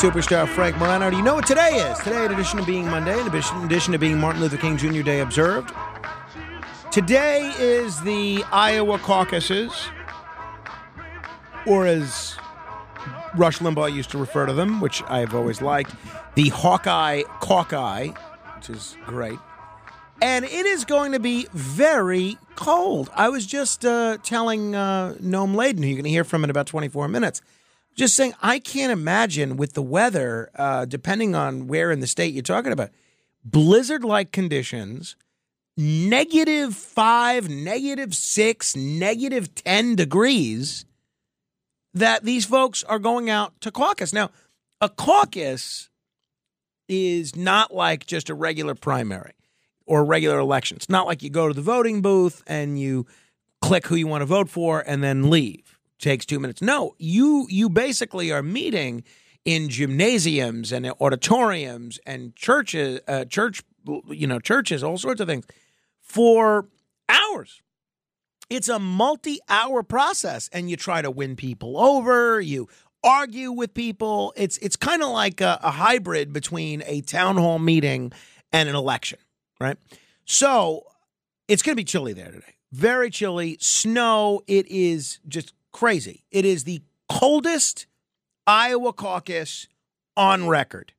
Superstar Frank Morano. Do you know what today is? Today, in addition to being Monday, in addition, in addition to being Martin Luther King Jr. Day observed, today is the Iowa caucuses, or as Rush Limbaugh used to refer to them, which I've always liked, the Hawkeye Caucus, which is great and it is going to be very cold. I was just uh, telling uh, Noam Laden, who you're going to hear from in about 24 minutes, just saying I can't imagine with the weather, uh, depending on where in the state you're talking about, blizzard-like conditions, negative five, negative six, negative 10 degrees, that these folks are going out to caucus. Now, a caucus is not like just a regular primary or regular election. It's not like you go to the voting booth and you click who you want to vote for and then leave. Takes two minutes. No, you you basically are meeting in gymnasiums and auditoriums and churches, uh, church you know churches, all sorts of things for hours. It's a multi-hour process, and you try to win people over. You argue with people. It's it's kind of like a, a hybrid between a town hall meeting and an election right? So it's going to be chilly there today. Very chilly. Snow. It is just crazy. It is the coldest Iowa caucus on record.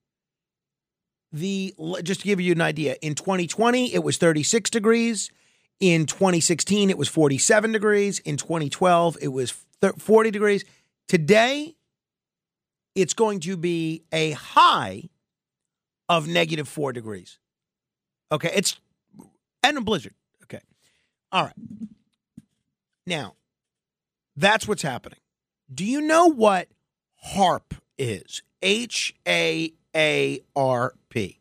The just to give you an idea, in 2020 it was 36 degrees. In 2016 it was 47 degrees. In 2012 it was 40 degrees. Today it's going to be a high of negative 4 degrees. Okay, it's and a blizzard. Okay, all right. Now, that's what's happening. Do you know what HAARP is? H A A R P.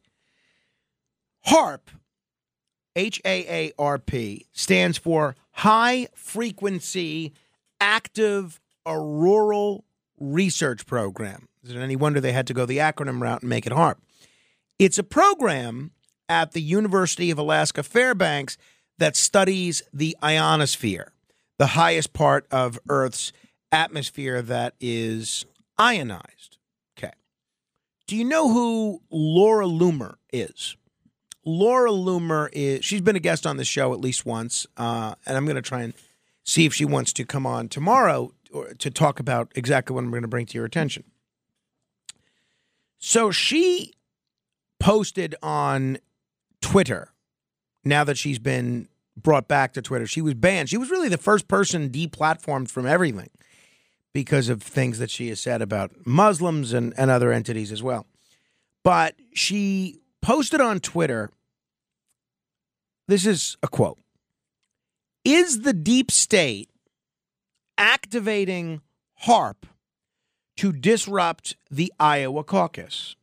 HAARP, H A A R P, stands for High Frequency Active Auroral Research Program. Is it any wonder they had to go the acronym route and make it HAARP? It's a program at the University of Alaska Fairbanks that studies the ionosphere, the highest part of Earth's atmosphere that is ionized. Okay. Do you know who Laura Loomer is? Laura Loomer is, she's been a guest on the show at least once, uh, and I'm going to try and see if she wants to come on tomorrow or, to talk about exactly what I'm going to bring to your attention. So she posted on Twitter now that she's been brought back to Twitter. She was banned. She was really the first person deplatformed from everything because of things that she has said about Muslims and, and other entities as well. But she posted on Twitter this is a quote Is the deep state activating HAARP to disrupt the Iowa caucus?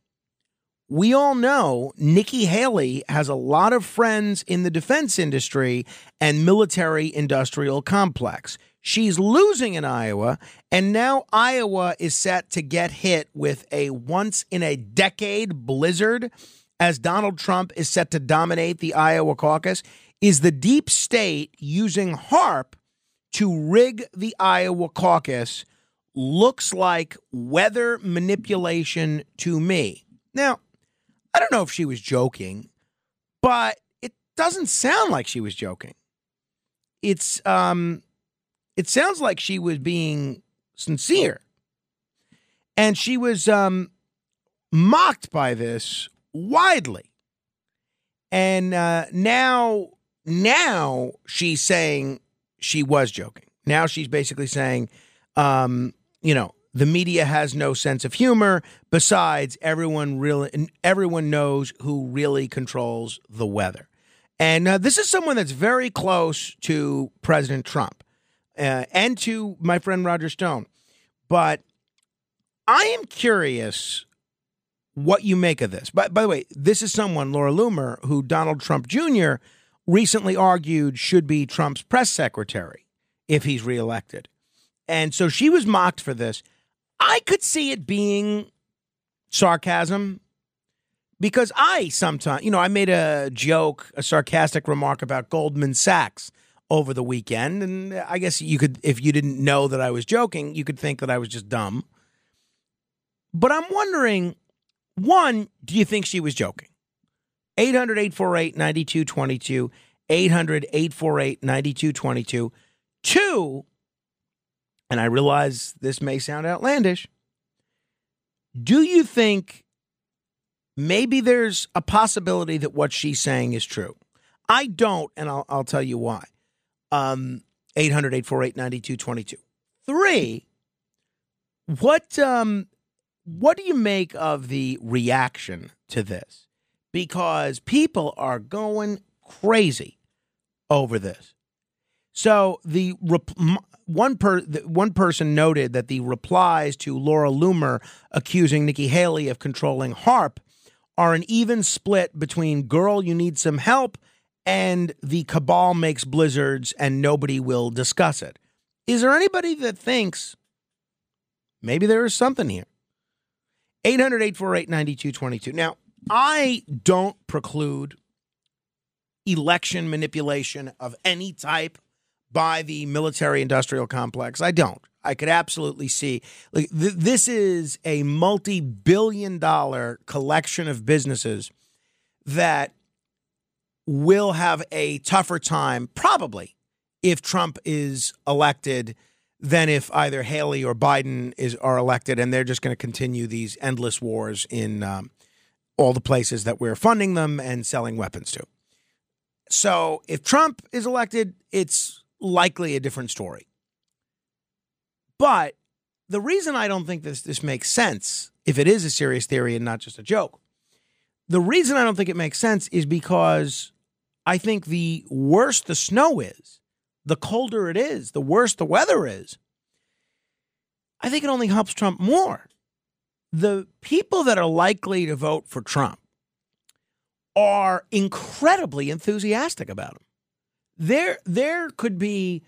We all know Nikki Haley has a lot of friends in the defense industry and military industrial complex. She's losing in Iowa, and now Iowa is set to get hit with a once in a decade blizzard as Donald Trump is set to dominate the Iowa caucus. Is the deep state using HAARP to rig the Iowa caucus? Looks like weather manipulation to me. Now, I don't know if she was joking, but it doesn't sound like she was joking. It's um it sounds like she was being sincere. And she was um mocked by this widely. And uh, now now she's saying she was joking. Now she's basically saying, um, you know, the media has no sense of humor. Besides, everyone really, everyone knows who really controls the weather. And uh, this is someone that's very close to President Trump uh, and to my friend Roger Stone. But I am curious what you make of this. By, by the way, this is someone, Laura Loomer, who Donald Trump Jr. recently argued should be Trump's press secretary if he's reelected. And so she was mocked for this. I could see it being sarcasm because I sometimes, you know, I made a joke, a sarcastic remark about Goldman Sachs over the weekend. And I guess you could, if you didn't know that I was joking, you could think that I was just dumb. But I'm wondering one, do you think she was joking? 800 848 9222. 800 848 9222. Two, and I realize this may sound outlandish, do you think maybe there's a possibility that what she's saying is true? I don't, and I'll, I'll tell you why. Um, 800 848 9222. Three, what um, what do you make of the reaction to this? Because people are going crazy over this. So the one per one person noted that the replies to Laura Loomer accusing Nikki Haley of controlling HAARP are an even split between "girl, you need some help" and "the cabal makes blizzards and nobody will discuss it." Is there anybody that thinks maybe there is something here? 800 848 9222. Now, I don't preclude election manipulation of any type by the military industrial complex. I don't. I could absolutely see like th- this is a multi-billion dollar collection of businesses that will have a tougher time probably if Trump is elected than if either Haley or Biden is are elected, and they're just going to continue these endless wars in um, all the places that we're funding them and selling weapons to. So if Trump is elected, it's likely a different story. But the reason I don't think this this makes sense, if it is a serious theory and not just a joke, the reason I don't think it makes sense is because I think the worse the snow is, the colder it is, the worse the weather is, I think it only helps Trump more. The people that are likely to vote for Trump are incredibly enthusiastic about him. There, there could be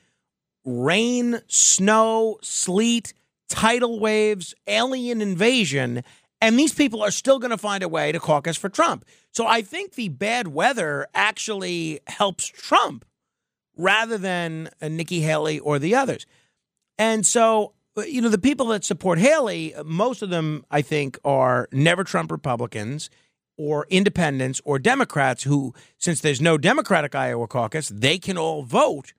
rain, snow, sleet, tidal waves, alien invasion, and these people are still going to find a way to caucus for Trump. So I think the bad weather actually helps Trump rather than uh, Nikki Haley or the others. And so, uh, you know, the people that support Haley, uh, most of them, I think, are never Trump Republicans or independents or Democrats who, since there's no Democratic Iowa caucus, they can all vote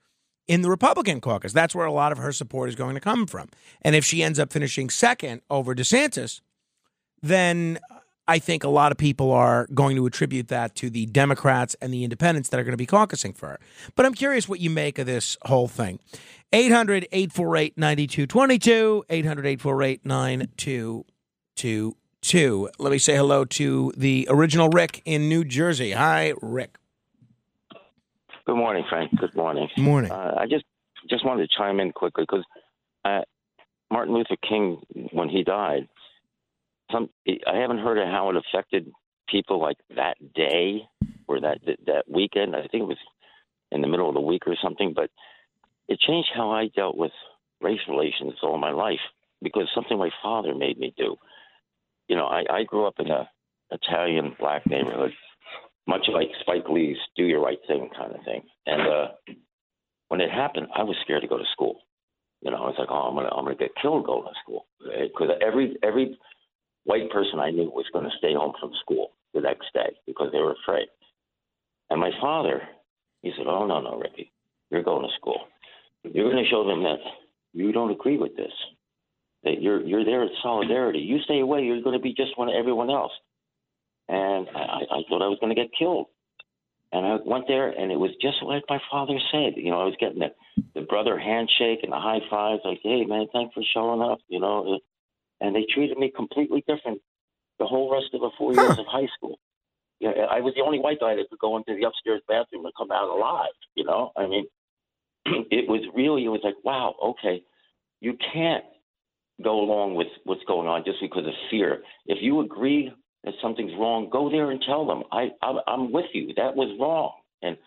in the Republican caucus. That's where a lot of her support is going to come from. And if she ends up finishing second over DeSantis, then I think a lot of people are going to attribute that to the Democrats and the independents that are going to be caucusing for her. But I'm curious what you make of this whole thing. 800 848 9222. 800 848 9222. Let me say hello to the original Rick in New Jersey. Hi, Rick. Good morning, Frank. Good morning. Morning. Uh, I just just wanted to chime in quickly because uh, Martin Luther King, when he died, some I haven't heard of how it affected people like that day or that that weekend. I think it was in the middle of the week or something, but it changed how I dealt with race relations all my life because something my father made me do. You know, I, I grew up in a Italian black neighborhood, much like Spike Lee's "Do Your Right Thing" kind of thing. And uh, when it happened, I was scared to go to school. You know, I was like, "Oh, I'm gonna, I'm gonna get killed going to school," because every every white person I knew was going to stay home from school the next day because they were afraid. And my father, he said, "Oh no, no, Ricky, you're going to school. You're going to show them that you don't agree with this. That you're you're there in solidarity. You stay away, you're going to be just one of everyone else." And I, I thought I was going to get killed. And I went there, and it was just like my father said. You know, I was getting the, the brother handshake and the high fives, like, "Hey, man, thanks for showing up." You know, uh, and they treated me completely different the whole rest of the four years of high school. Yeah, I was the only white guy that could go into the upstairs bathroom and come out alive. You know, I mean, it was really, it was like, wow, okay, you can't go along with what's going on just because of fear. If you agree that something's wrong, go there and tell them, I, I'm, I'm with you. That was wrong. And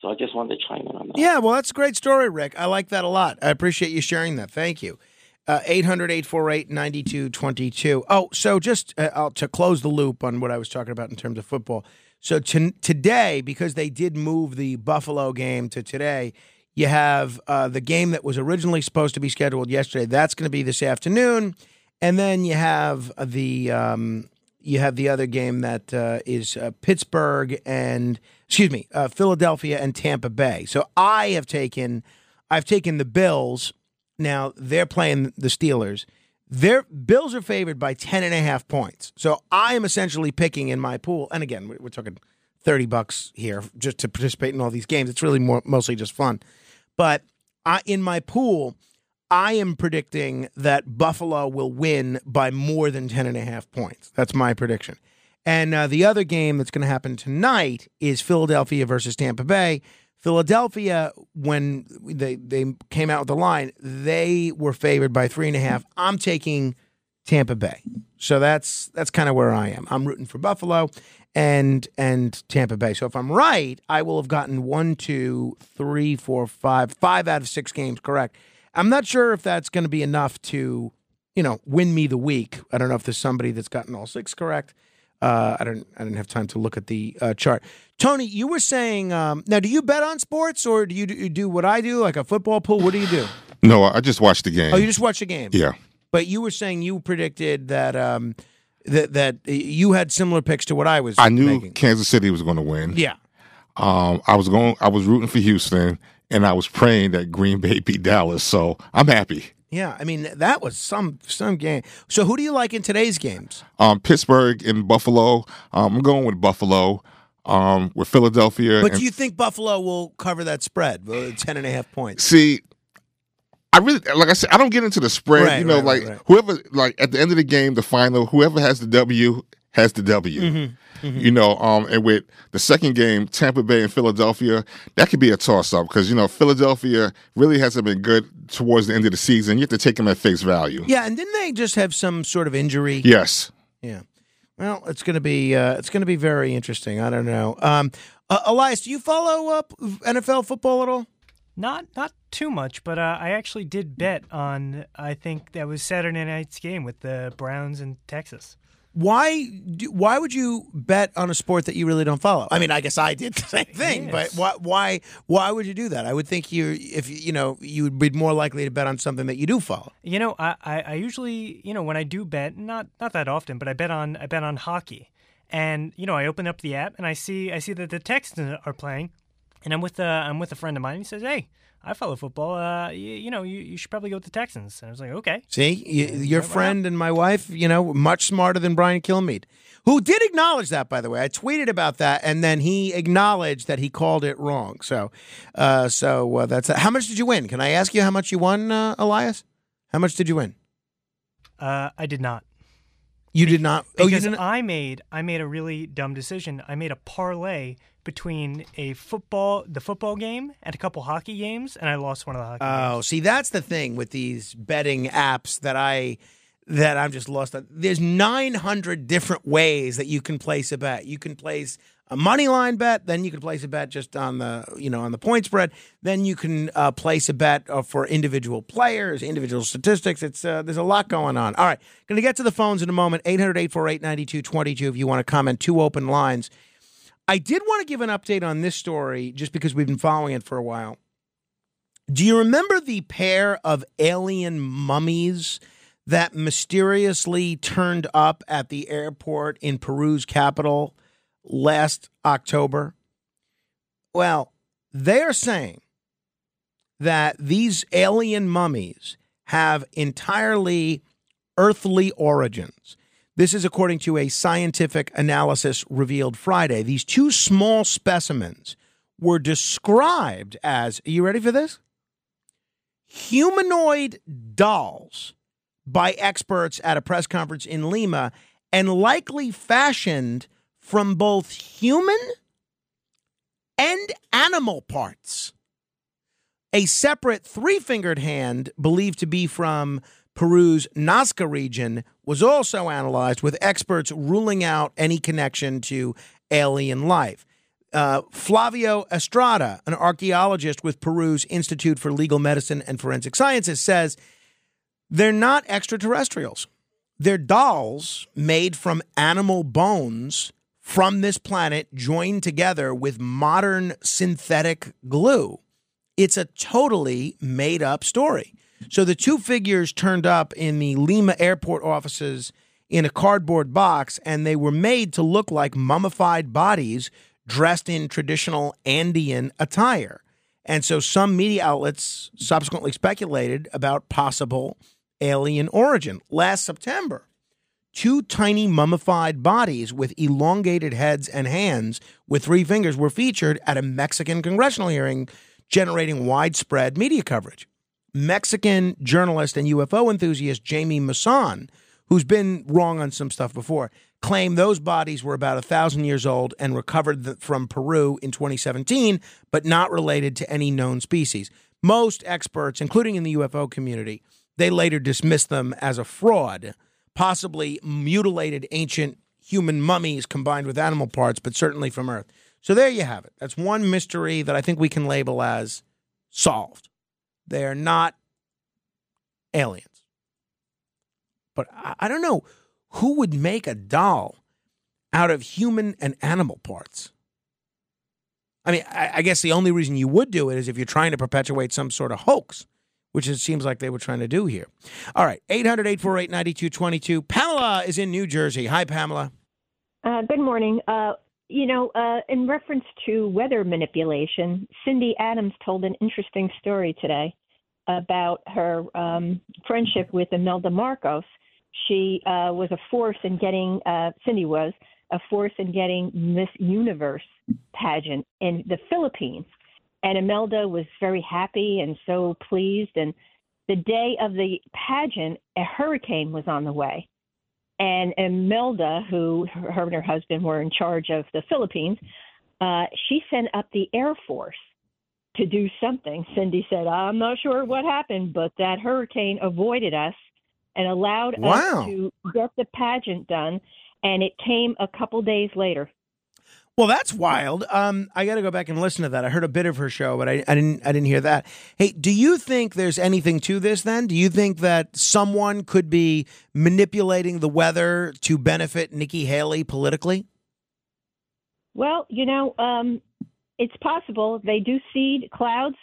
so I just wanted to chime in on that. Yeah, well, that's a great story, Rick. I like that a lot. I appreciate you sharing that. Thank you. Uh, 800 848 9222. Oh, so just uh, to close the loop on what I was talking about in terms of football. So to, today, because they did move the Buffalo game to today, you have uh, the game that was originally supposed to be scheduled yesterday. That's going to be this afternoon, and then you have the um, you have the other game that uh, is uh, Pittsburgh and excuse me, uh, Philadelphia and Tampa Bay. So I have taken I've taken the Bills now they're playing the Steelers. Their Bills are favored by 10 and a half points. So I am essentially picking in my pool. And again, we're talking 30 bucks here just to participate in all these games. It's really more mostly just fun. But I, in my pool, I am predicting that Buffalo will win by more than 10 and a half points. That's my prediction. And uh, the other game that's going to happen tonight is Philadelphia versus Tampa Bay. Philadelphia, when they they came out with the line, they were favored by three and a half. I'm taking Tampa Bay, so that's that's kind of where I am. I'm rooting for Buffalo and and Tampa Bay. So if I'm right, I will have gotten one, two, three, four, five, five out of six games correct. I'm not sure if that's going to be enough to, you know, win me the week. I don't know if there's somebody that's gotten all six correct. Uh, I don't. I didn't have time to look at the uh, chart. Tony, you were saying um, now. Do you bet on sports, or do you do, what I do, like a football pool? What do you do? No, I just watched the game. Oh, you just watch the game. Yeah. But you were saying you predicted that um, that that you had similar picks to what I was. I knew making. Kansas City was going to win. Yeah. Um, I was going. I was rooting for Houston, and I was praying that Green Bay beat Dallas. So I'm happy. Yeah, I mean that was some some game. So who do you like in today's games? Um, Pittsburgh and Buffalo. Um, I'm going with Buffalo. Um, with Philadelphia. But and- do you think Buffalo will cover that spread, uh, ten and a half points? see, I really like I said, I don't get into the spread. Right, you know, right, like right, whoever, like at the end of the game, the final, whoever has the W has the W. Mm-hmm, You know, um, and with the second game, Tampa Bay and Philadelphia, that could be a toss up because you know Philadelphia really hasn't been good towards the end of the season. You have to take them at face value. Yeah, and didn't they just have some sort of injury? Yes. Yeah. Well, it's going to be uh, it's going to be very interesting. I don't know. Um, uh, Elias, do you follow up NFL football at all? Not not too much, but uh, I actually did bet on. I think that was Saturday night's game with the Browns and Texas. Why do, why would you bet on a sport that you really don't follow? I mean, I guess I did the same thing, but why why why would you do that? I would think you if you know you would be more likely to bet on something that you do follow. You know, I, I, I usually, you know, when I do bet, not not that often, but I bet on I bet on hockey, and you know, I open up the app and I see I see that the Texans are playing, and I'm with uh, I'm with a friend of mine. He says, "Hey, I follow football. Uh, you, you know, you, you should probably go with the Texans." And I was like, "Okay." See, you, your friend and my wife, you know, much smarter than Brian Kilmeade, who did acknowledge that, by the way. I tweeted about that, and then he acknowledged that he called it wrong. So, uh, so uh, that's how much did you win? Can I ask you how much you won, uh, Elias? How much did you win? Uh, I did not. You did not. Oh, you because didn't. I made I made a really dumb decision. I made a parlay between a football the football game and a couple hockey games, and I lost one of the hockey Oh, games. see, that's the thing with these betting apps that I that I'm just lost on. There's 900 different ways that you can place a bet. You can place a money line bet, then you can place a bet just on the you know on the point spread. Then you can uh, place a bet uh, for individual players, individual statistics. It's uh, there's a lot going on. All right, going to get to the phones in a moment. 800-848-9222 if you want to comment. Two open lines. I did want to give an update on this story just because we've been following it for a while. Do you remember the pair of alien mummies that mysteriously turned up at the airport in Peru's capital last October? Well, they're saying that these alien mummies have entirely earthly origins. This is according to a scientific analysis revealed Friday. These two small specimens were described as, are you ready for this? Humanoid dolls by experts at a press conference in Lima and likely fashioned from both human and animal parts. A separate three fingered hand, believed to be from Peru's Nazca region, was also analyzed, with experts ruling out any connection to alien life. Uh, Flavio Estrada, an archaeologist with Peru's Institute for Legal Medicine and Forensic Sciences, says they're not extraterrestrials. They're dolls made from animal bones from this planet joined together with modern synthetic glue. It's a totally made up story. So the two figures turned up in the Lima airport offices in a cardboard box, and they were made to look like mummified bodies dressed in traditional Andean attire. And so some media outlets subsequently speculated about possible alien origin. Last September, two tiny mummified bodies with elongated heads and hands with three fingers were featured at a Mexican congressional hearing, generating widespread media coverage. Mexican journalist and UFO enthusiast Jamie Maussan, who's been wrong on some stuff before, claimed those bodies were about a thousand years old and recovered from Peru in 2017, but not related to any known species. Most experts, including in the UFO community, they later dismissed them as a fraud, possibly mutilated ancient human mummies combined with animal parts, but certainly from Earth. So there you have it. That's one mystery that I think we can label as solved. They are not aliens. But I, I don't know who would make a doll out of human and animal parts. I mean, I, I guess the only reason you would do it is if you're trying to perpetuate some sort of hoax which it seems like they were trying to do here. All right, 800 848 9222. Pamela is in New Jersey. Hi, Pamela. Uh, good morning. Uh, you know, uh, in reference to weather manipulation, Cindy Adams told an interesting story today about her um, friendship with Imelda Marcos. She uh, was a force in getting, uh, Cindy was, a force in getting Miss Universe pageant in the Philippines. And Imelda was very happy and so pleased. And the day of the pageant, a hurricane was on the way. And Imelda, who her and her husband were in charge of the Philippines, uh, she sent up the Air Force to do something. Cindy said, I'm not sure what happened, but that hurricane avoided us and allowed Wow. us to get the pageant done. And it came a couple days later. Well, that's wild. Um, I got to go back and listen to that. I heard a bit of her show, but I, I didn't. I didn't hear that. Hey, do you think there's anything to this? Then, do you think that someone could be manipulating the weather to benefit Nikki Haley politically? Well, you know, um, it's possible they do seed clouds,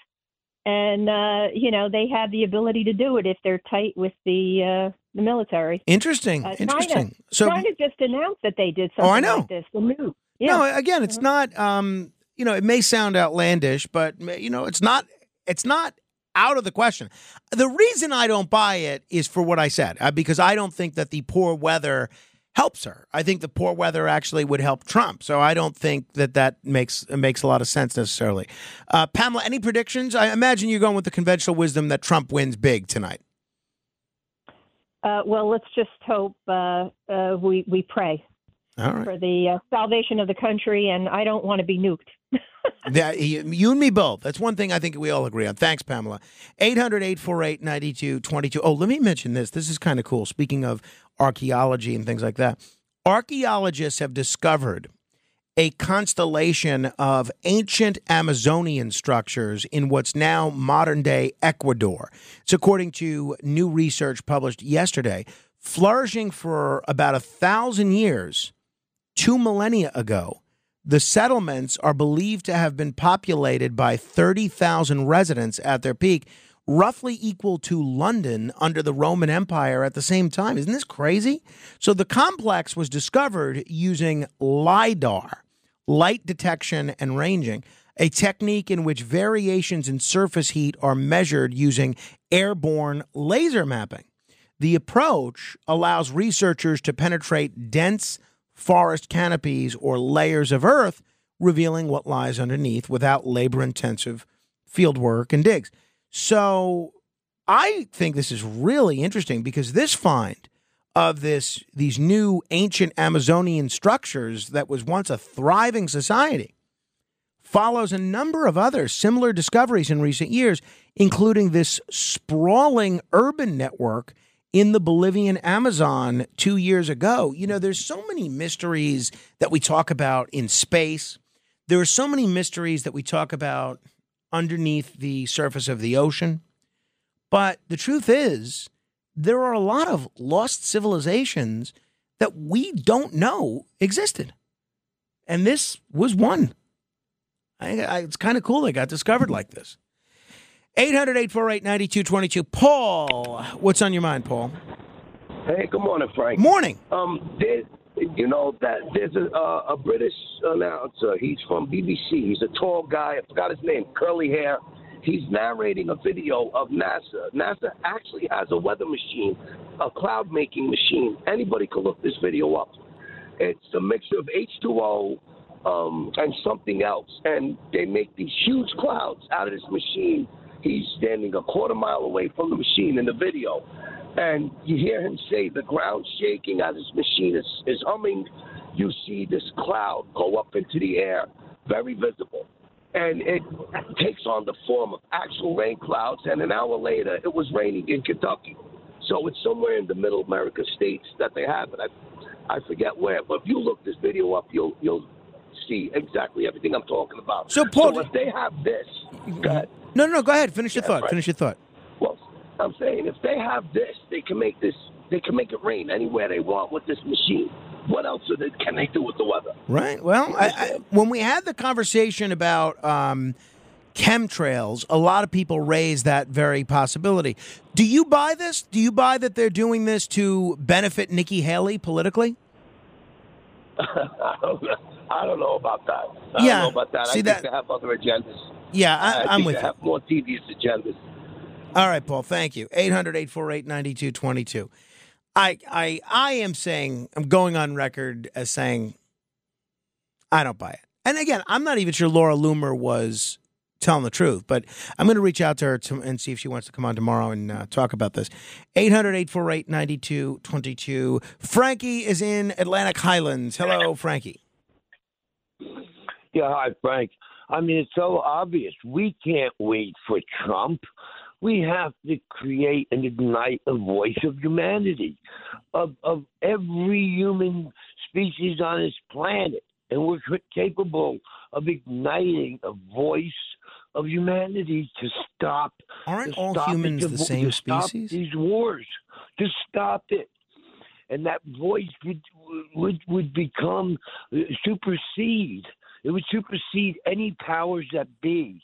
and uh, you know they have the ability to do it if they're tight with the uh, the military. Interesting. Uh, Interesting. China, so, China just announced that they did something Oh, I know. like this. The new, yeah. no, again, it's not. Um, you know, it may sound outlandish, but you know, it's not. It's not out of the question. The reason I don't buy it is for what I said, uh, because I don't think that the poor weather helps her. I think the poor weather actually would help Trump. So I don't think that that makes makes a lot of sense necessarily. Uh, Pamela, any predictions? I imagine you're going with the conventional wisdom that Trump wins big tonight. Uh, well, let's just hope uh, uh, we we pray All right. for the uh, salvation of the country, and I don't want to be nuked. That, you and me both. That's one thing I think we all agree on. Thanks, Pamela. 800 848 9222. Oh, let me mention this. This is kind of cool. Speaking of archaeology and things like that, archaeologists have discovered a constellation of ancient Amazonian structures in what's now modern day Ecuador. It's according to new research published yesterday, flourishing for about a thousand years, two millennia ago. The settlements are believed to have been populated by 30,000 residents at their peak, roughly equal to London under the Roman Empire at the same time. Isn't this crazy? So the complex was discovered using LIDAR, light detection and ranging, a technique in which variations in surface heat are measured using airborne laser mapping. The approach allows researchers to penetrate dense forest canopies or layers of earth, revealing what lies underneath without labor intensive field work and digs. So I think this is really interesting because this find of this these new ancient Amazonian structures that was once a thriving society follows a number of other similar discoveries in recent years, including this sprawling urban network in the Bolivian Amazon two years ago. You know, there's so many mysteries that we talk about in space. There are so many mysteries that we talk about underneath the surface of the ocean. But the truth is, there are a lot of lost civilizations that we don't know existed. And this was one. I, I, it's kind of cool they got discovered like this. 800 848 9222. Paul, what's on your mind, Paul? Hey, good morning, Frank. Morning. Um, there, you know that there's a, uh, a British announcer. He's from BBC. He's a tall guy. I forgot his name. Curly hair. He's narrating a video of NASA. NASA actually has a weather machine, a cloud making machine. Anybody can look this video up. It's a mixture of H2O um, and something else, and they make these huge clouds out of this machine. He's standing a quarter mile away from the machine in the video, and you hear him say the ground shaking as his machine is, is humming. You see this cloud go up into the air, very visible and it takes on the form of actual rain clouds. And an hour later, it was raining in Kentucky. So it's somewhere in the Middle America states that they have it. I, I forget where, but if you look this video up, you'll you'll see exactly everything I'm talking about. So, Paul, if they have this, mm-hmm. Ahead. No, no, go ahead. Finish your Yeah, thought. right. Finish your thought. Well, I'm saying if they have this, they can make this. They can make it rain anywhere they want with this machine. What else they, can they do with the weather? Right. Well, I, I, when we had the conversation about um, chemtrails, a lot of people raised that very possibility. Do you buy this? Do you buy that they're doing this to benefit Nikki Haley politically? I don't know. I don't know about that. I Yeah, don't know about that. see I that- think they have other agendas. Yeah, I, think with you. have more devious agendas. All right, Paul. Thank you. 800 848 9222. I I I am saying I'm going on record as saying I don't buy it. And again, I'm not even sure Laura Loomer was telling the truth, but I'm going to reach out to her to, and see if she wants to come on tomorrow and uh, talk about this. 800 848 9222. Frankie is in Atlantic Highlands. Hello, Frankie. Yeah, hi, Frank. I mean, it's so obvious. We can't wait for Trump. We have to create and ignite a voice of humanity, of, of every human species on this planet. And we're capable of igniting a voice of humanity to stop. Aren't to all stop it, humans to the same species? These wars, to stop it and that voice would would would become uh, supersede. It would supersede any powers that be.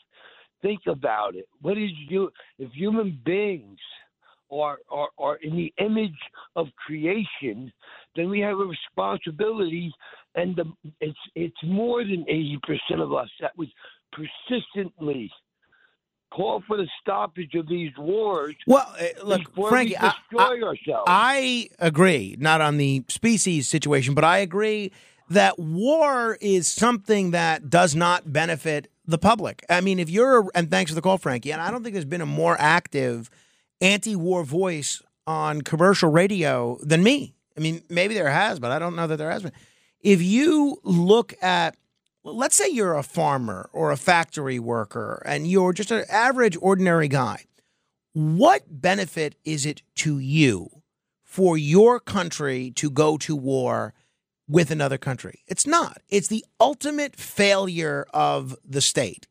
Think about it. What is you if human beings are are, are in the image of creation, then we have a responsibility, and the, it's it's more than eighty percent of us that would persistently call for the stoppage of these wars. Well, uh, look, Frankie, we I- destroy ourselves. I agree, not on the species situation, but I agree that war is something that does not benefit the public. I mean, if you're, and thanks for the call, Frankie, and I don't think there's been a more active anti war voice on commercial radio than me. I mean, maybe there has, but I don't know that there has been. If you look at, let's say you're a farmer or a factory worker and you're just an average, ordinary guy, what benefit is it to you for your country to go to war with another country? It's not. It's the ultimate failure of the state.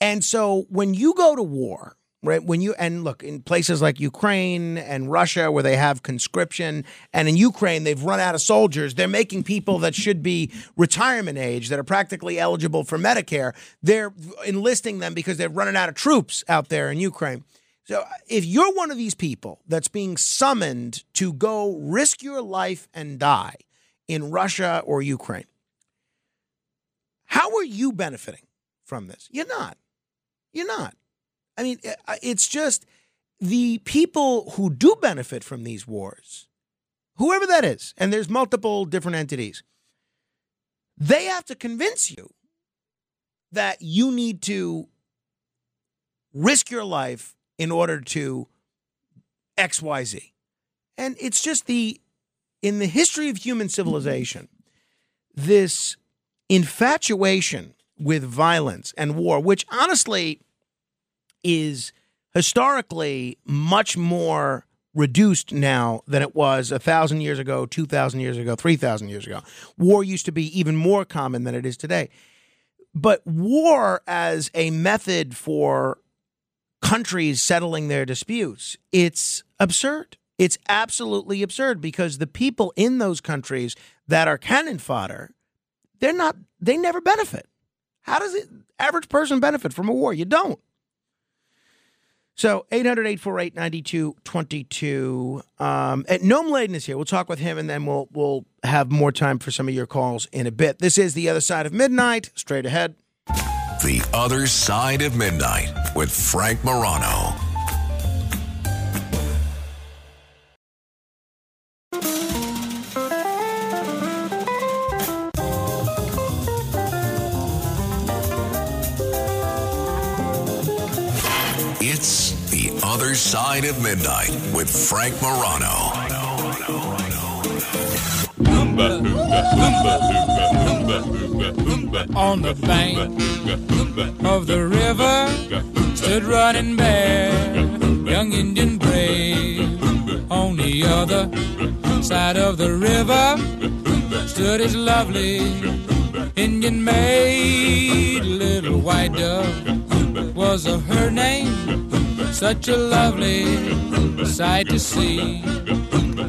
And so when you go to war, right, when you, and look, in places like Ukraine and Russia where they have conscription, and in Ukraine they've run out of soldiers, they're making people that should be retirement age, that are practically eligible for Medicare, they're enlisting them because they're running out of troops out there in Ukraine. So if you're one of these people that's being summoned to go risk your life and die in Russia or Ukraine, how are you benefiting from this? You're not. You're not. I mean, eh, it's just the people who do benefit from these wars, whoever that is, and there's multiple different entities, they have to convince you that you need to risk your life in order to XYZ. And it's just the, in the history of human civilization, this infatuation with violence and war, which honestly is historically much more reduced now than it was a thousand years ago, two thousand years ago, three thousand years ago. War used to be even more common than it is today. But war as a method for countries settling their disputes, it's absurd. It's absolutely absurd because the people in those countries that are cannon fodder, they're not they never benefit. How does the average person benefit from a war? You don't. So 800 848 9222. Um, and Noam Laden is here. We'll talk with him and then we'll, we'll have more time for some of your calls in a bit. This is The Other Side of Midnight. Straight ahead. The Other Side of Midnight with Frank Morano. Other Side of Midnight with Frank Morano. On the bank of the river stood running bare, young Indian brave. On the other side of the river stood his lovely Indian maid, little white dove was a her name. Such a lovely sight to see.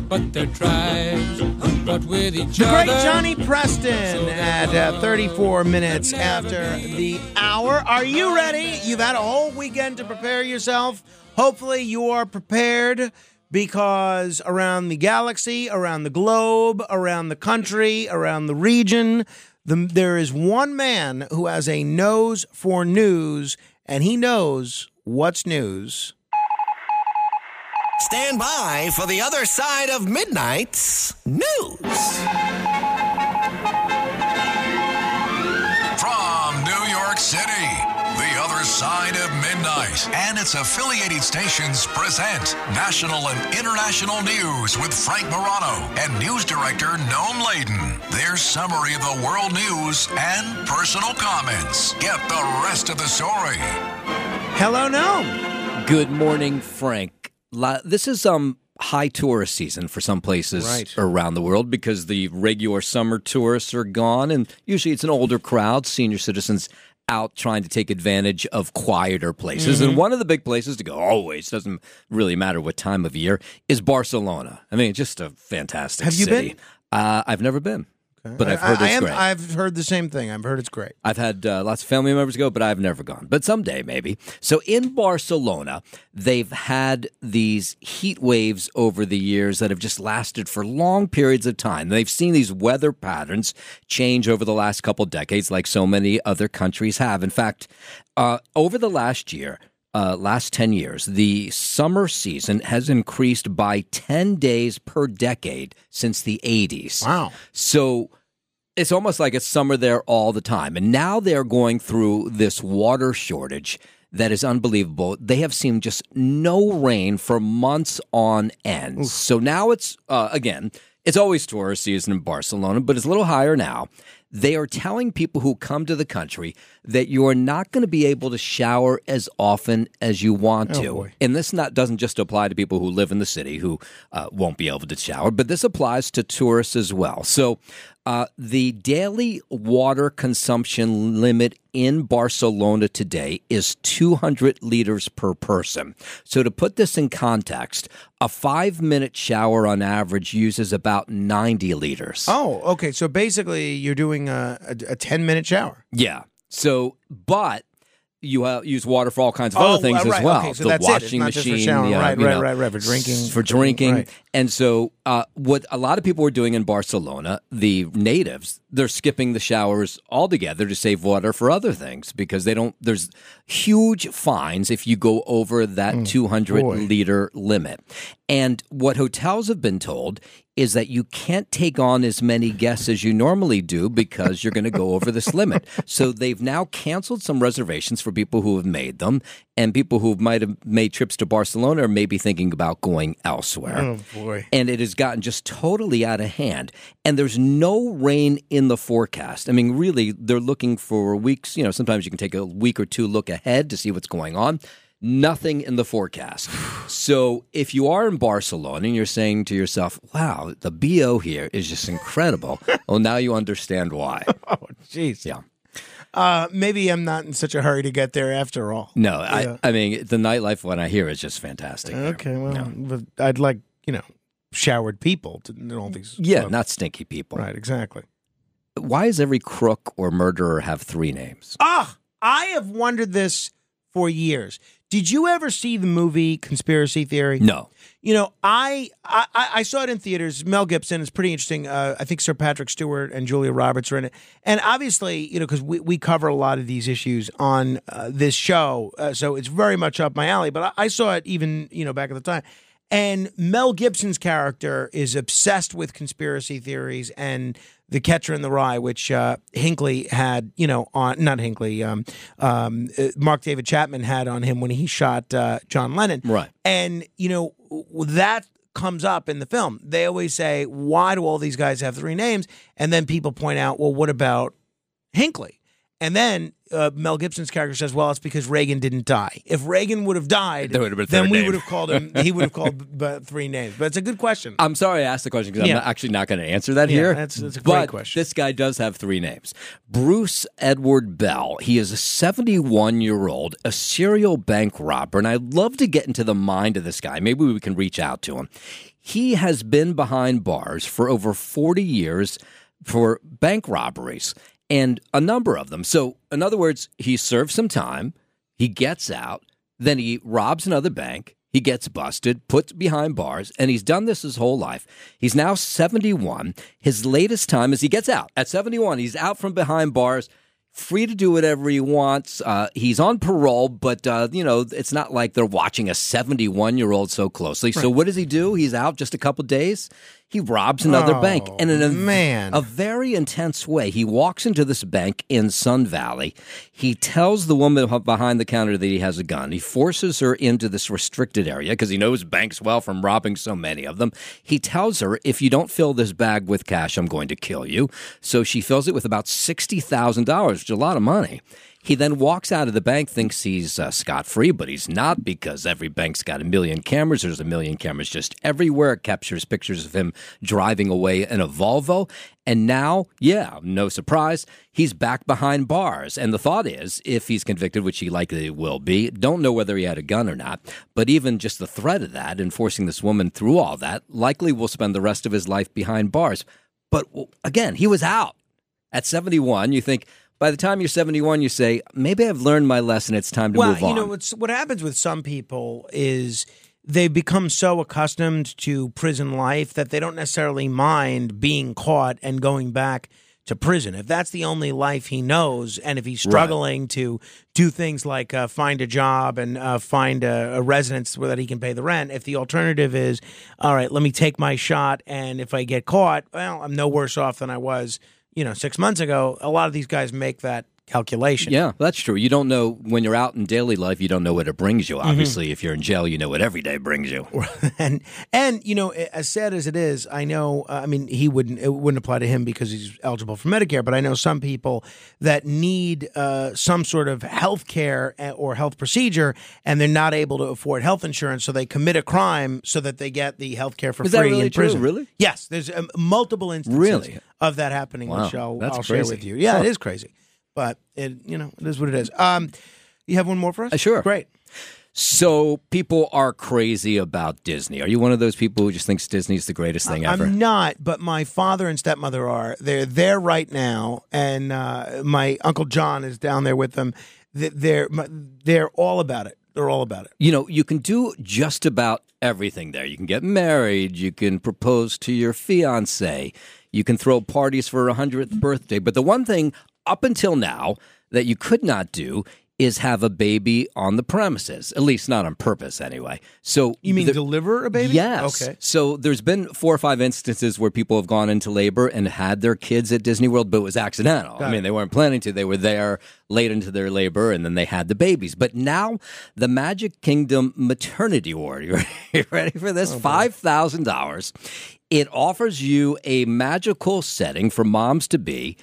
But their tribes, but with each The other. great Johnny Preston at uh, 34 minutes after the hour. Are you ready? You've had a whole weekend to prepare yourself. Hopefully, you are prepared because around the galaxy, around the globe, around the country, around the region, the, there is one man who has a nose for news, and he knows what's news. Stand by for the other side of midnight's news. From New York City, The Other Side of Midnight and its affiliated stations present national and international news with Frank Morano and news director Noam Laden. Their summary of the world news and personal comments. Get the rest of the story. Hello, Noam. Good morning, Frank. La- This is um high tourist season for some places Right. around the world because the regular summer tourists are gone, and usually it's an older crowd, senior citizens out trying to take advantage of quieter places. Mm-hmm. And one of the big places to go, always doesn't really matter what time of year, is Barcelona. I mean, just a fantastic. Have you city. been? Uh, I've never been, but I've I- heard I, it's am, great. I've heard the same thing. I've heard it's great. I've had uh, lots of family members go, but I've never gone. But someday, maybe. So in Barcelona, they've had these heat waves over the years that have just lasted for long periods of time. They've seen these weather patterns change over the last couple decades, like so many other countries have. In fact, uh, over the last year, uh, last 10 years, the summer season has increased by 10 days per decade since the 80s. Wow. So it's almost like it's summer there all the time. And now they're going through this water shortage that is unbelievable. They have seen just no rain for months on end. So now it's, uh, again, it's always tourist season in Barcelona, but it's a little higher now. They are telling people who come to the country that you are not going to be able to shower as often as you want Oh, to. boy. And this not doesn't just apply to people who live in the city who uh, won't be able to shower, but this applies to tourists as well. So, uh, the daily water consumption limit in Barcelona today is 200 liters per person. So, to put this in context, a five minute shower on average uses about 90 liters. Oh, okay. So basically, you're doing a, a, a 10 minute shower. Yeah. So, but you uh, use water for all kinds of Oh, other things uh, right, as well. okay, so the it. Washing for machine, yeah, Right, right, know, right, right, for drinking. for drinking. Right. And so, uh, what a lot of people were doing in Barcelona, the natives, they're skipping the showers altogether to save water for other things because they don't. There's huge fines if you go over that mm, 200 boy. liter limit. And what hotels have been told is that you can't take on as many guests as you normally do because you're going to go over this limit. So they've now canceled some reservations for people who have made them, and people who might have made trips to Barcelona are maybe thinking about going elsewhere. Oh, boy. And it has gotten just totally out of hand. And there's no rain in the forecast. I mean, really, they're looking for weeks. You know, sometimes you can take a week or two look ahead to see what's going on. Nothing in the forecast. So if you are in Barcelona and you're saying to yourself, wow, the BO here is just incredible, well, now you understand why. Oh, jeez. Yeah. Uh, maybe I'm not in such a hurry to get there after all. No, Yeah. I, I mean, the nightlife, when I hear, is just fantastic. there. Okay, well, but I'd like you know showered people to and all these. Yeah, well, not stinky people. right, exactly. Why does every crook or murderer have three names? Ah, I have wondered this for years. Did you ever see the movie Conspiracy Theory? No. You know, I I, I saw it in theaters. Mel Gibson is pretty interesting. Uh, I think Sir Patrick Stewart and Julia Roberts are in it, and obviously, you know, because we, we cover a lot of these issues on uh, this show, uh, so it's very much up my alley. But I, I saw it even you know back at the time, and Mel Gibson's character is obsessed with conspiracy theories and the Catcher in the Rye, which uh, Hinckley had, you know, on not Hinckley, um, um, uh, Mark David Chapman had on him when he shot uh, John Lennon, Right. and you know that comes up in the film. They always say, "Why do all these guys have three names?" And then people point out, "Well, what about Hinckley?" And then uh, Mel Gibson's character says, "Well, it's because Reagan didn't die. If Reagan would have died, would then we name." would have called him. He would have called b- three names." But it's a good question. I'm sorry I asked the question because Yeah. I'm not, actually not going to answer that Yeah, here. that's- that's a great but question. This guy does have three names Bruce Edward Bell. He is a 71 year old, a serial bank robber. And I'd love to get into the mind of this guy. Maybe we can reach out to him. He has been behind bars for over 40 years for bank robberies and a number of them. So, in other words, he serves some time, he gets out, then he robs another bank. He gets busted, put behind bars, and he's done this his whole life. He's now 71. His latest time is he gets out. At 71, he's out from behind bars, free to do whatever he wants. Uh, he's on parole, but, uh, you know, it's not like they're watching a 71 year old so closely. So, what does he do? He's out just a couple days. He robs another Oh, bank. And in a, oh, man. a very intense way, he walks into this bank in Sun Valley. He tells the woman behind the counter that he has a gun. He forces her into this restricted area because he knows banks well from robbing so many of them. He tells her, if you don't fill this bag with cash, I'm going to kill you. So she fills it with about $60,000, which is a lot of money. He then walks out of the bank, thinks he's uh, scot free, but he's not because every bank's got a million cameras. There's a million cameras just everywhere. It captures pictures of him driving away in a Volvo. And now, yeah, no surprise, he's back behind bars. And the thought is, if he's convicted, which he likely will be, don't know whether he had a gun or not, but even just the threat of that and forcing this woman through all that, likely will spend the rest of his life behind bars. But again, he was out at 71. You think, by the time you're 71, you say, maybe I've learned my lesson. It's time to well, move on. Well, you know, what's, what happens with some people is they become so accustomed to prison life that they don't necessarily mind being caught and going back to prison. If that's the only life he knows, and if he's Right. struggling to do things like uh, find a job and uh, find a, a residence where that he can pay the rent, if the alternative is, all right, let me take my shot, and if I get caught, well, I'm no worse off than I was, you know, six months ago. A lot of these guys make that calculation. Yeah, that's true. You don't know when you're out in daily life, you don't know what it brings Mm-hmm. you. Obviously, if you're in jail, you know what every day brings you. and and you know as sad as it is i know uh, i mean he wouldn't it wouldn't apply to him because he's eligible for medicare but i know some people that need uh, some sort of health care uh, or health procedure and they're not able to afford health insurance so they commit a crime so that they get the health care for Is free really in true? prison Really? yes there's um, multiple instances Really? of that happening Wow, which i'll, that's I'll share crazy. with you yeah it is crazy but it you know it is what it is um you have one more for us Uh, sure. great So people are crazy about Disney. Are you one of those people who just thinks Disney's the greatest thing ever? I'm not, but my father and stepmother are. They're there right now, and uh, my uncle John is down there with them. they're they're all about it. They're all about it. You know, you can do just about everything there. You can get married, you can propose to your fiance, you can throw parties for a 100th birthday. But the one thing up until now that you could not do is have a baby on the premises, at least not on purpose anyway. So You mean the- deliver a baby? Yes. Okay. So there's been four or five instances where people have gone into labor and had their kids at Disney World, but it was accidental. Got I mean, it. they weren't planning to. They were there late into their labor and then they had the babies. But now the Magic Kingdom Maternity Ward, you ready for Oh, this? $5,000. It offers you a magical setting for moms to be.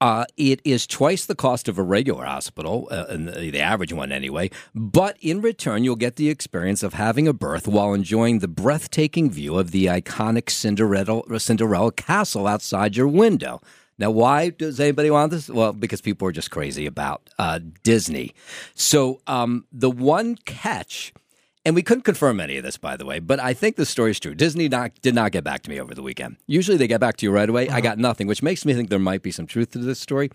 Uh, it is twice the cost of a regular hospital, uh, the, the average one anyway. But in return, you'll get the experience of having a birth while enjoying the breathtaking view of the iconic Cinderella, Cinderella castle outside your window. Now, why does anybody want this? Well, because people are just crazy about uh, Disney. So, um, the one catch and we couldn't confirm any of this, by the way, but I think the story is true. Disney not, did not get back to me over the weekend. Usually they get back to you right away. I got nothing, which makes me think there might be some truth to this story.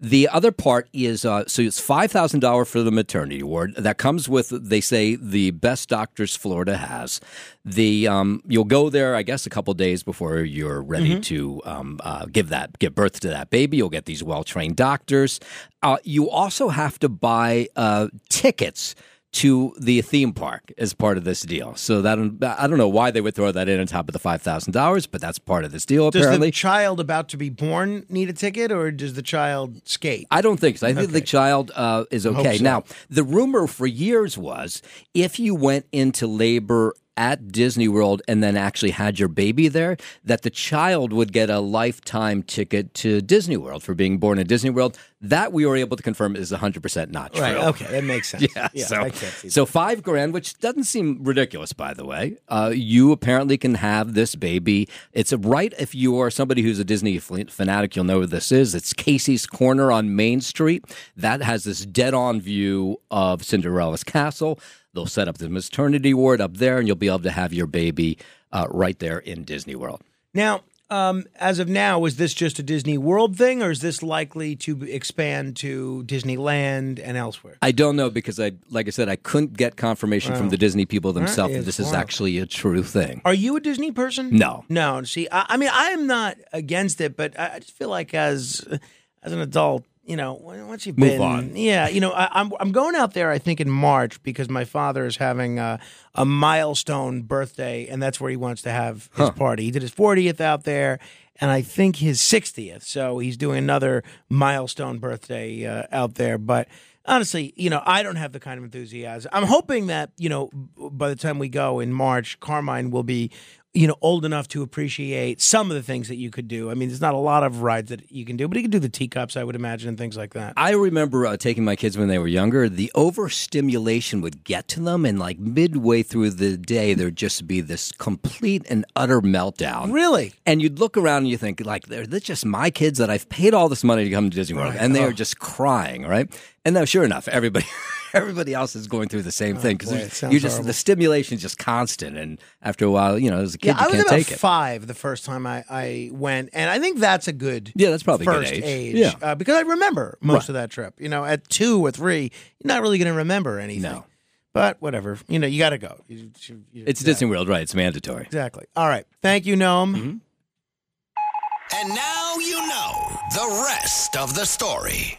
The other part is uh, so it's $5,000 for the maternity ward. That comes with, they say, the best doctors Florida has. The um, You'll go there, I guess, a couple days before you're ready Mhm. to um, uh, give that give birth to that baby. You'll get these well trained doctors. Uh, you also have to buy uh, tickets to the theme park as part of this deal. So that I don't know why they would throw that in on top of the five thousand dollars, but that's part of this deal. Does Apparently, the child about to be born need a ticket, or does the child skate? I don't think so. I think the child uh, is okay. so. Now, the rumor for years was if you went into labor at Disney World and then actually had your baby there, that the child would get a lifetime ticket to Disney World for being born at Disney World. That we were able to confirm is 100% not true. Right. Okay, that makes sense. Yeah, so, I can't see so five grand, which doesn't seem ridiculous, by the way. Uh, you apparently can have this baby. It's a right if you are somebody who's a Disney fanatic, you'll know what this is. It's Casey's Corner on Main Street. That has this dead-on view of Cinderella's castle. They'll set up the maternity ward up there, and you'll be able to have your baby uh, right there in Disney World. Now, um, as of now, is this just a Disney World thing, or is this likely to expand to Disneyland and elsewhere? I don't know because I, like I said, I couldn't get confirmation Wow. from the Disney people That themselves that is this is actually a true thing. Are you a Disney person? No. No. See, I, I mean, I am not against it, but I I just feel like as as an adult, you know, once you've Move been, on. yeah, you know, I, I'm I'm going out there. I think in March because my father is having a, a milestone birthday, and that's where he wants to have his Huh. party. He did his 40th out there. And I think his 60th. So he's doing another milestone birthday uh, out there. But honestly, you know, I don't have the kind of enthusiasm. I'm hoping that, you know, by the time we go in March, Carmine will be, you know, old enough to appreciate some of the things that you could do. I mean, there's not a lot of rides that you can do, but you can do the teacups, I would imagine, and things like that. I remember uh, taking my kids when they were younger. The overstimulation would get to them, and like midway through the day, there'd just be this complete and utter meltdown. Really? And you'd look around and you think, like, they're, they're just my kids that I've paid all this money to come to Disney World, Right. and they Oh. are just crying, right? And now, sure enough, everybody. Everybody else is going through the same thing Oh, boy, it because you're just horrible. the stimulation is just constant, and after a while, you know, as a kid, Yeah, I you was can't about take it. five the first time I, I went, and I think that's a good Yeah, that's probably a good first age. Yeah. uh, because I remember most Right. of that trip. You know, at two or three, you're not really going to remember anything. No. but whatever. You know, you got to go. You- you- you- It's yeah, Disney World, right? It's mandatory. Exactly. All right. Thank you, Noam. Mm-hmm. And now you know the rest of the story.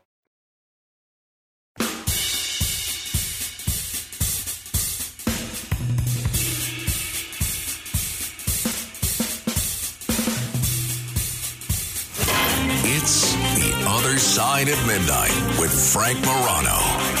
Other Side of Midnight with Frank Morano.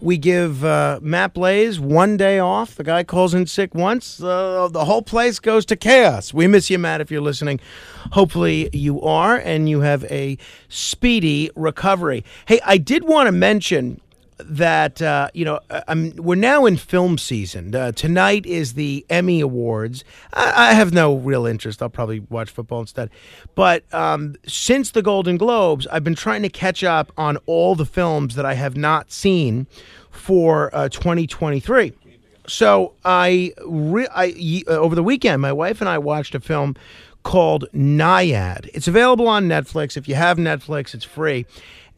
we give uh, Matt Blaze one day off. The guy calls in sick once. Uh, the whole place goes to chaos. We miss you, Matt, if you're listening. Hopefully you are, and you have a speedy recovery. Hey, I did want to mention that uh, you know I'm, we're now in film season. Uh, tonight is the Emmy Awards. I, I have no real interest. I'll probably watch football instead. But um, since the Golden Globes, I've been trying to catch up on all the films that I have not seen for uh, 2023. So I, re- I uh, over the weekend, my wife and I watched a film called Nyad. It's available on Netflix. If you have Netflix, it's free.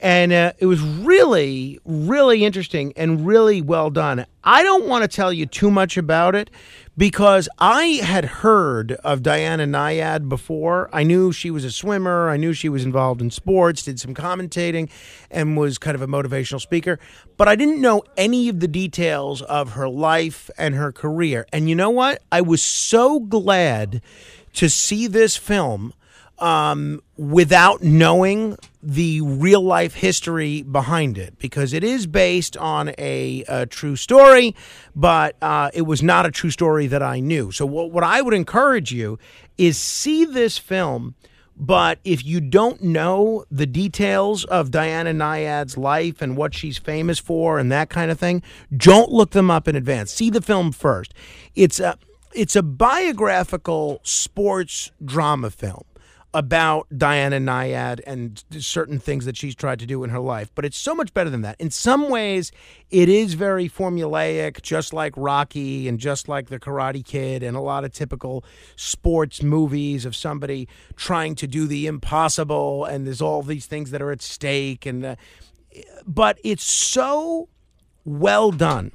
And uh, it was really, really interesting and really well done. I don't want to tell you too much about it because I had heard of Diana Nyad before. I knew she was a swimmer. I knew she was involved in sports, did some commentating, and was kind of a motivational speaker. But I didn't know any of the details of her life and her career. And you know what? I was so glad to see this film um, without knowing the real life history behind it because it is based on a, a true story, but uh, it was not a true story that I knew. So, what, what I would encourage you is see this film. But if you don't know the details of Diana Nyad's life and what she's famous for and that kind of thing, don't look them up in advance. See the film first. It's a it's a biographical sports drama film about Diana Nyad and certain things that she's tried to do in her life, but it's so much better than that. In some ways, it is very formulaic, just like Rocky and just like The Karate Kid and a lot of typical sports movies of somebody trying to do the impossible and there's all these things that are at stake and uh, but it's so well done.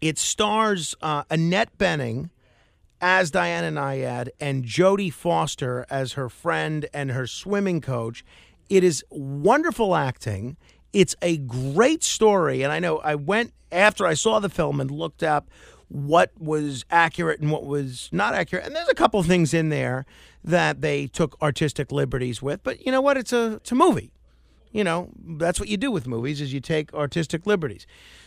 It stars uh, Annette Bening as Diana Nyad and Jodie Foster as her friend and her swimming coach. It is wonderful acting. It's a great story. And I know I went after I saw the film and looked up what was accurate and what was not accurate. And there's a couple things in there that they took artistic liberties with. But you know what? It's a, it's a movie. You know, that's what you do with movies is you take artistic liberties.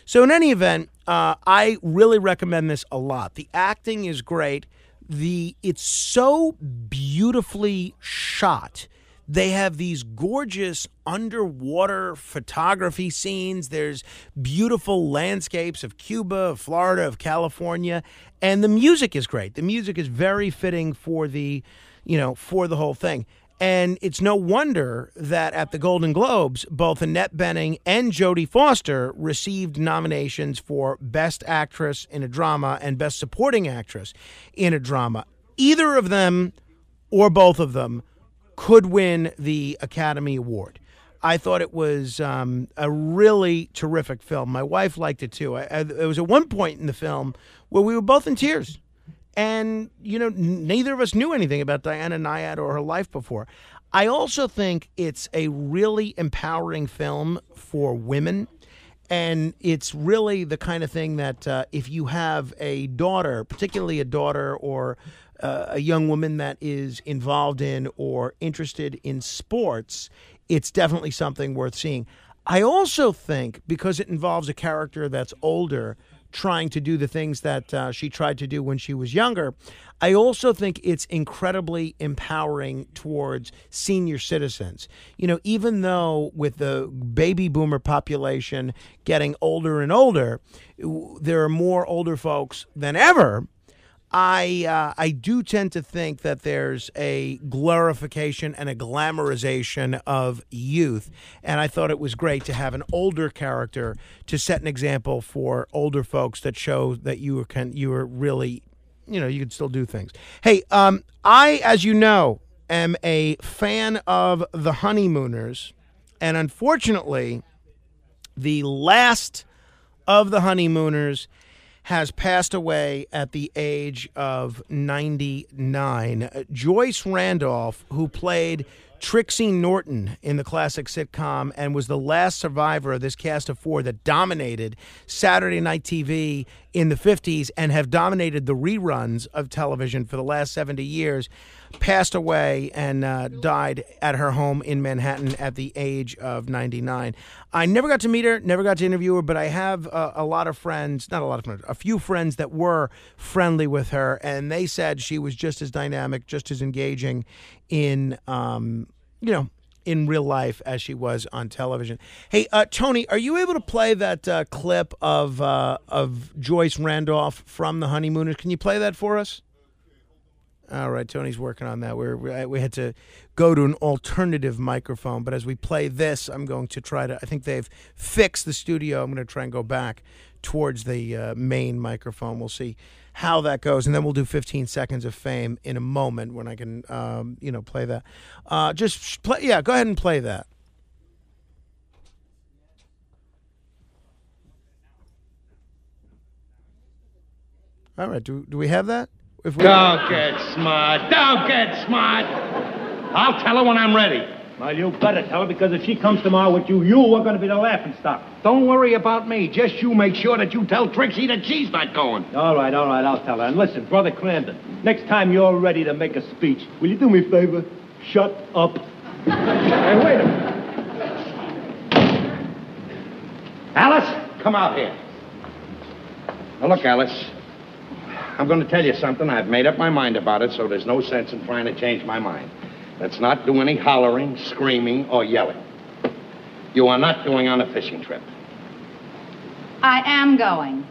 So in any event, uh, I really recommend this a lot. The acting is great. The it's so beautifully shot. They have these gorgeous underwater photography scenes. There's beautiful landscapes of Cuba, of Florida, of California, and the music is great. The music is very fitting for the, you know, for the whole thing. And it's no wonder that at the Golden Globes, both Annette Bening and Jodie Foster received nominations for Best Actress in a Drama and Best Supporting Actress in a Drama. Either of them or both of them could win the Academy Award. I thought it was um, a really terrific film. My wife liked it too. I, I, was at one point in the film where we were both in tears. And, you know, neither of us knew anything about Diana Nyad or her life before. I also think it's a really empowering film for women. And it's really the kind of thing that uh, if you have a daughter, particularly a daughter or uh, a young woman that is involved in or interested in sports, it's definitely something worth seeing. I also think because it involves a character that's older trying to do the things that uh, she tried to do when she was younger, I also think it's incredibly empowering towards senior citizens. You know, even though with the baby boomer population getting older and older, there are more older folks than ever. I uh, I do tend to think that there's a glorification and a glamorization of youth, and I thought it was great to have an older character to set an example for older folks that show that you can you are really, you know, you can still do things. Hey, um, I, as you know, am a fan of the Honeymooners, and unfortunately, the last of the Honeymooners has passed away at the age of 99. Uh, Joyce Randolph, who played Trixie Norton in the classic sitcom and was the last survivor of this cast of four that dominated Saturday Night TV in the 50s and have dominated the reruns of television for the last 70 years, passed away and uh, died at her home in Manhattan at the age of 99. I never got to meet her, never got to interview her, but I have uh, a lot of friends, not a lot of friends, a few friends that were friendly with her, and they said she was just as dynamic, just as engaging in, um, you know, in real life as she was on television. Hey, uh, Tony, are you able to play that uh, clip of uh, of Joyce Randolph from The Honeymooners? Can you play that for us? All right, Tony's working on that. We're, we we had to go to an alternative microphone, but as we play this, I'm going to try to. I think they've fixed the studio. I'm going to try and go back towards the uh, main microphone. We'll see how that goes, and then we'll do 15 seconds of fame in a moment when I can, um, you know, play that. Uh, just play. Yeah, go ahead and play that. All right. Do do we have that? If we- Don't get smart. Don't get smart. I'll tell her when I'm ready. Well, you better tell her because if she comes tomorrow with you, you are going to be the laughing stock. Don't worry about me. Just you make sure that you tell Trixie that she's not going. All right, all right, I'll tell her. And listen, Brother Kramden, next time you're ready to make a speech, will you do me a favor? Shut up. Hey, wait a minute. Alice, come out here. Now, look, Alice. I'm going to tell you something. I've made up my mind about it, so there's no sense in trying to change my mind. Let's not do any hollering, screaming, or yelling. You are not going on a fishing trip. I am going.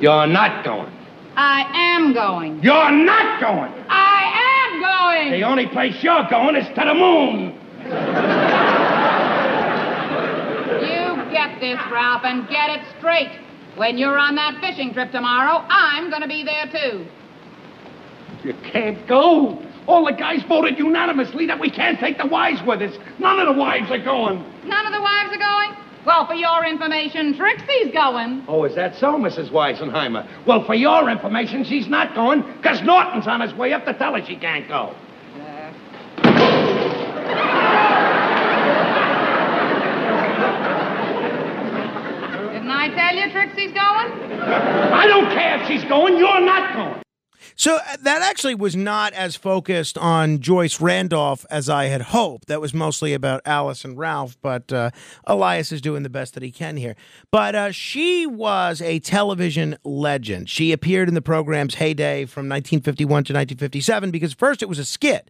You're not going. I am going. You're not going. I am going. The only place you're going is to the moon. You get this, Ralph, and get it straight. When you're on that fishing trip tomorrow, I'm going to be there too. You can't go. All the guys voted unanimously that we can't take the wives with us. None of the wives are going. None of the wives are going? Well, for your information, Trixie's going. Oh, is that so, Mrs. Weisenheimer? Well, for your information, she's not going because Norton's on his way up to tell her she can't go. Didn't I tell you Trixie's going? I don't care if she's going. You're not going. So uh, that actually was not as focused on Joyce Randolph as I had hoped. That was mostly about Alice and Ralph, but uh, Elias is doing the best that he can here. But uh, she was a television legend. She appeared in the program's heyday from 1951 to 1957 because first it was a skit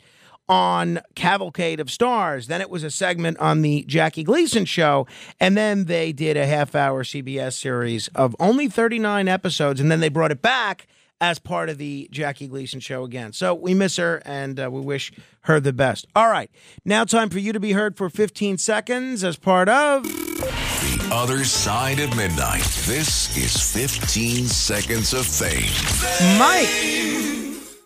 on Cavalcade of Stars. Then it was a segment on the Jackie Gleason show. And then they did a half hour CBS series of only 39 episodes. And then they brought it back as part of the Jackie Gleason show again. So we miss her and uh, we wish her the best. All right. Now, time for you to be heard for 15 seconds as part of. The other side of midnight. This is 15 seconds of fame. Mike.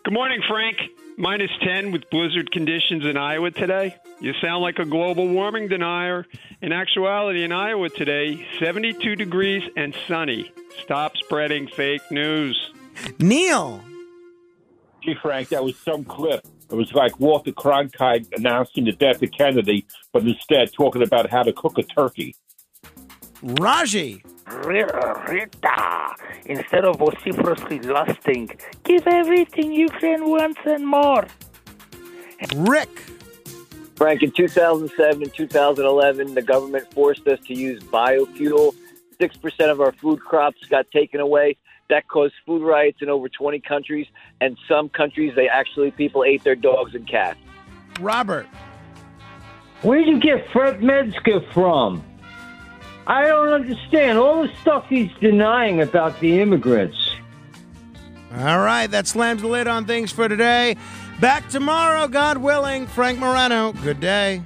Good morning, Frank. Minus 10 with blizzard conditions in Iowa today. You sound like a global warming denier. In actuality, in Iowa today, 72 degrees and sunny. Stop spreading fake news. Neil. Gee, Frank, that was some clip. It was like Walter Cronkite announcing the death of Kennedy, but instead talking about how to cook a turkey. Raji. Rita, instead of vociferously lusting, give everything Ukraine wants and more. Rick. Frank, in 2007 and 2011, the government forced us to use biofuel. 6% of our food crops got taken away. That caused food riots in over 20 countries. And some countries, they actually, people ate their dogs and cats. Robert. Where'd you get Fred Metzger from? I don't understand all the stuff he's denying about the immigrants. All right, that slams the lid on things for today. Back tomorrow, God willing. Frank Morano, good day.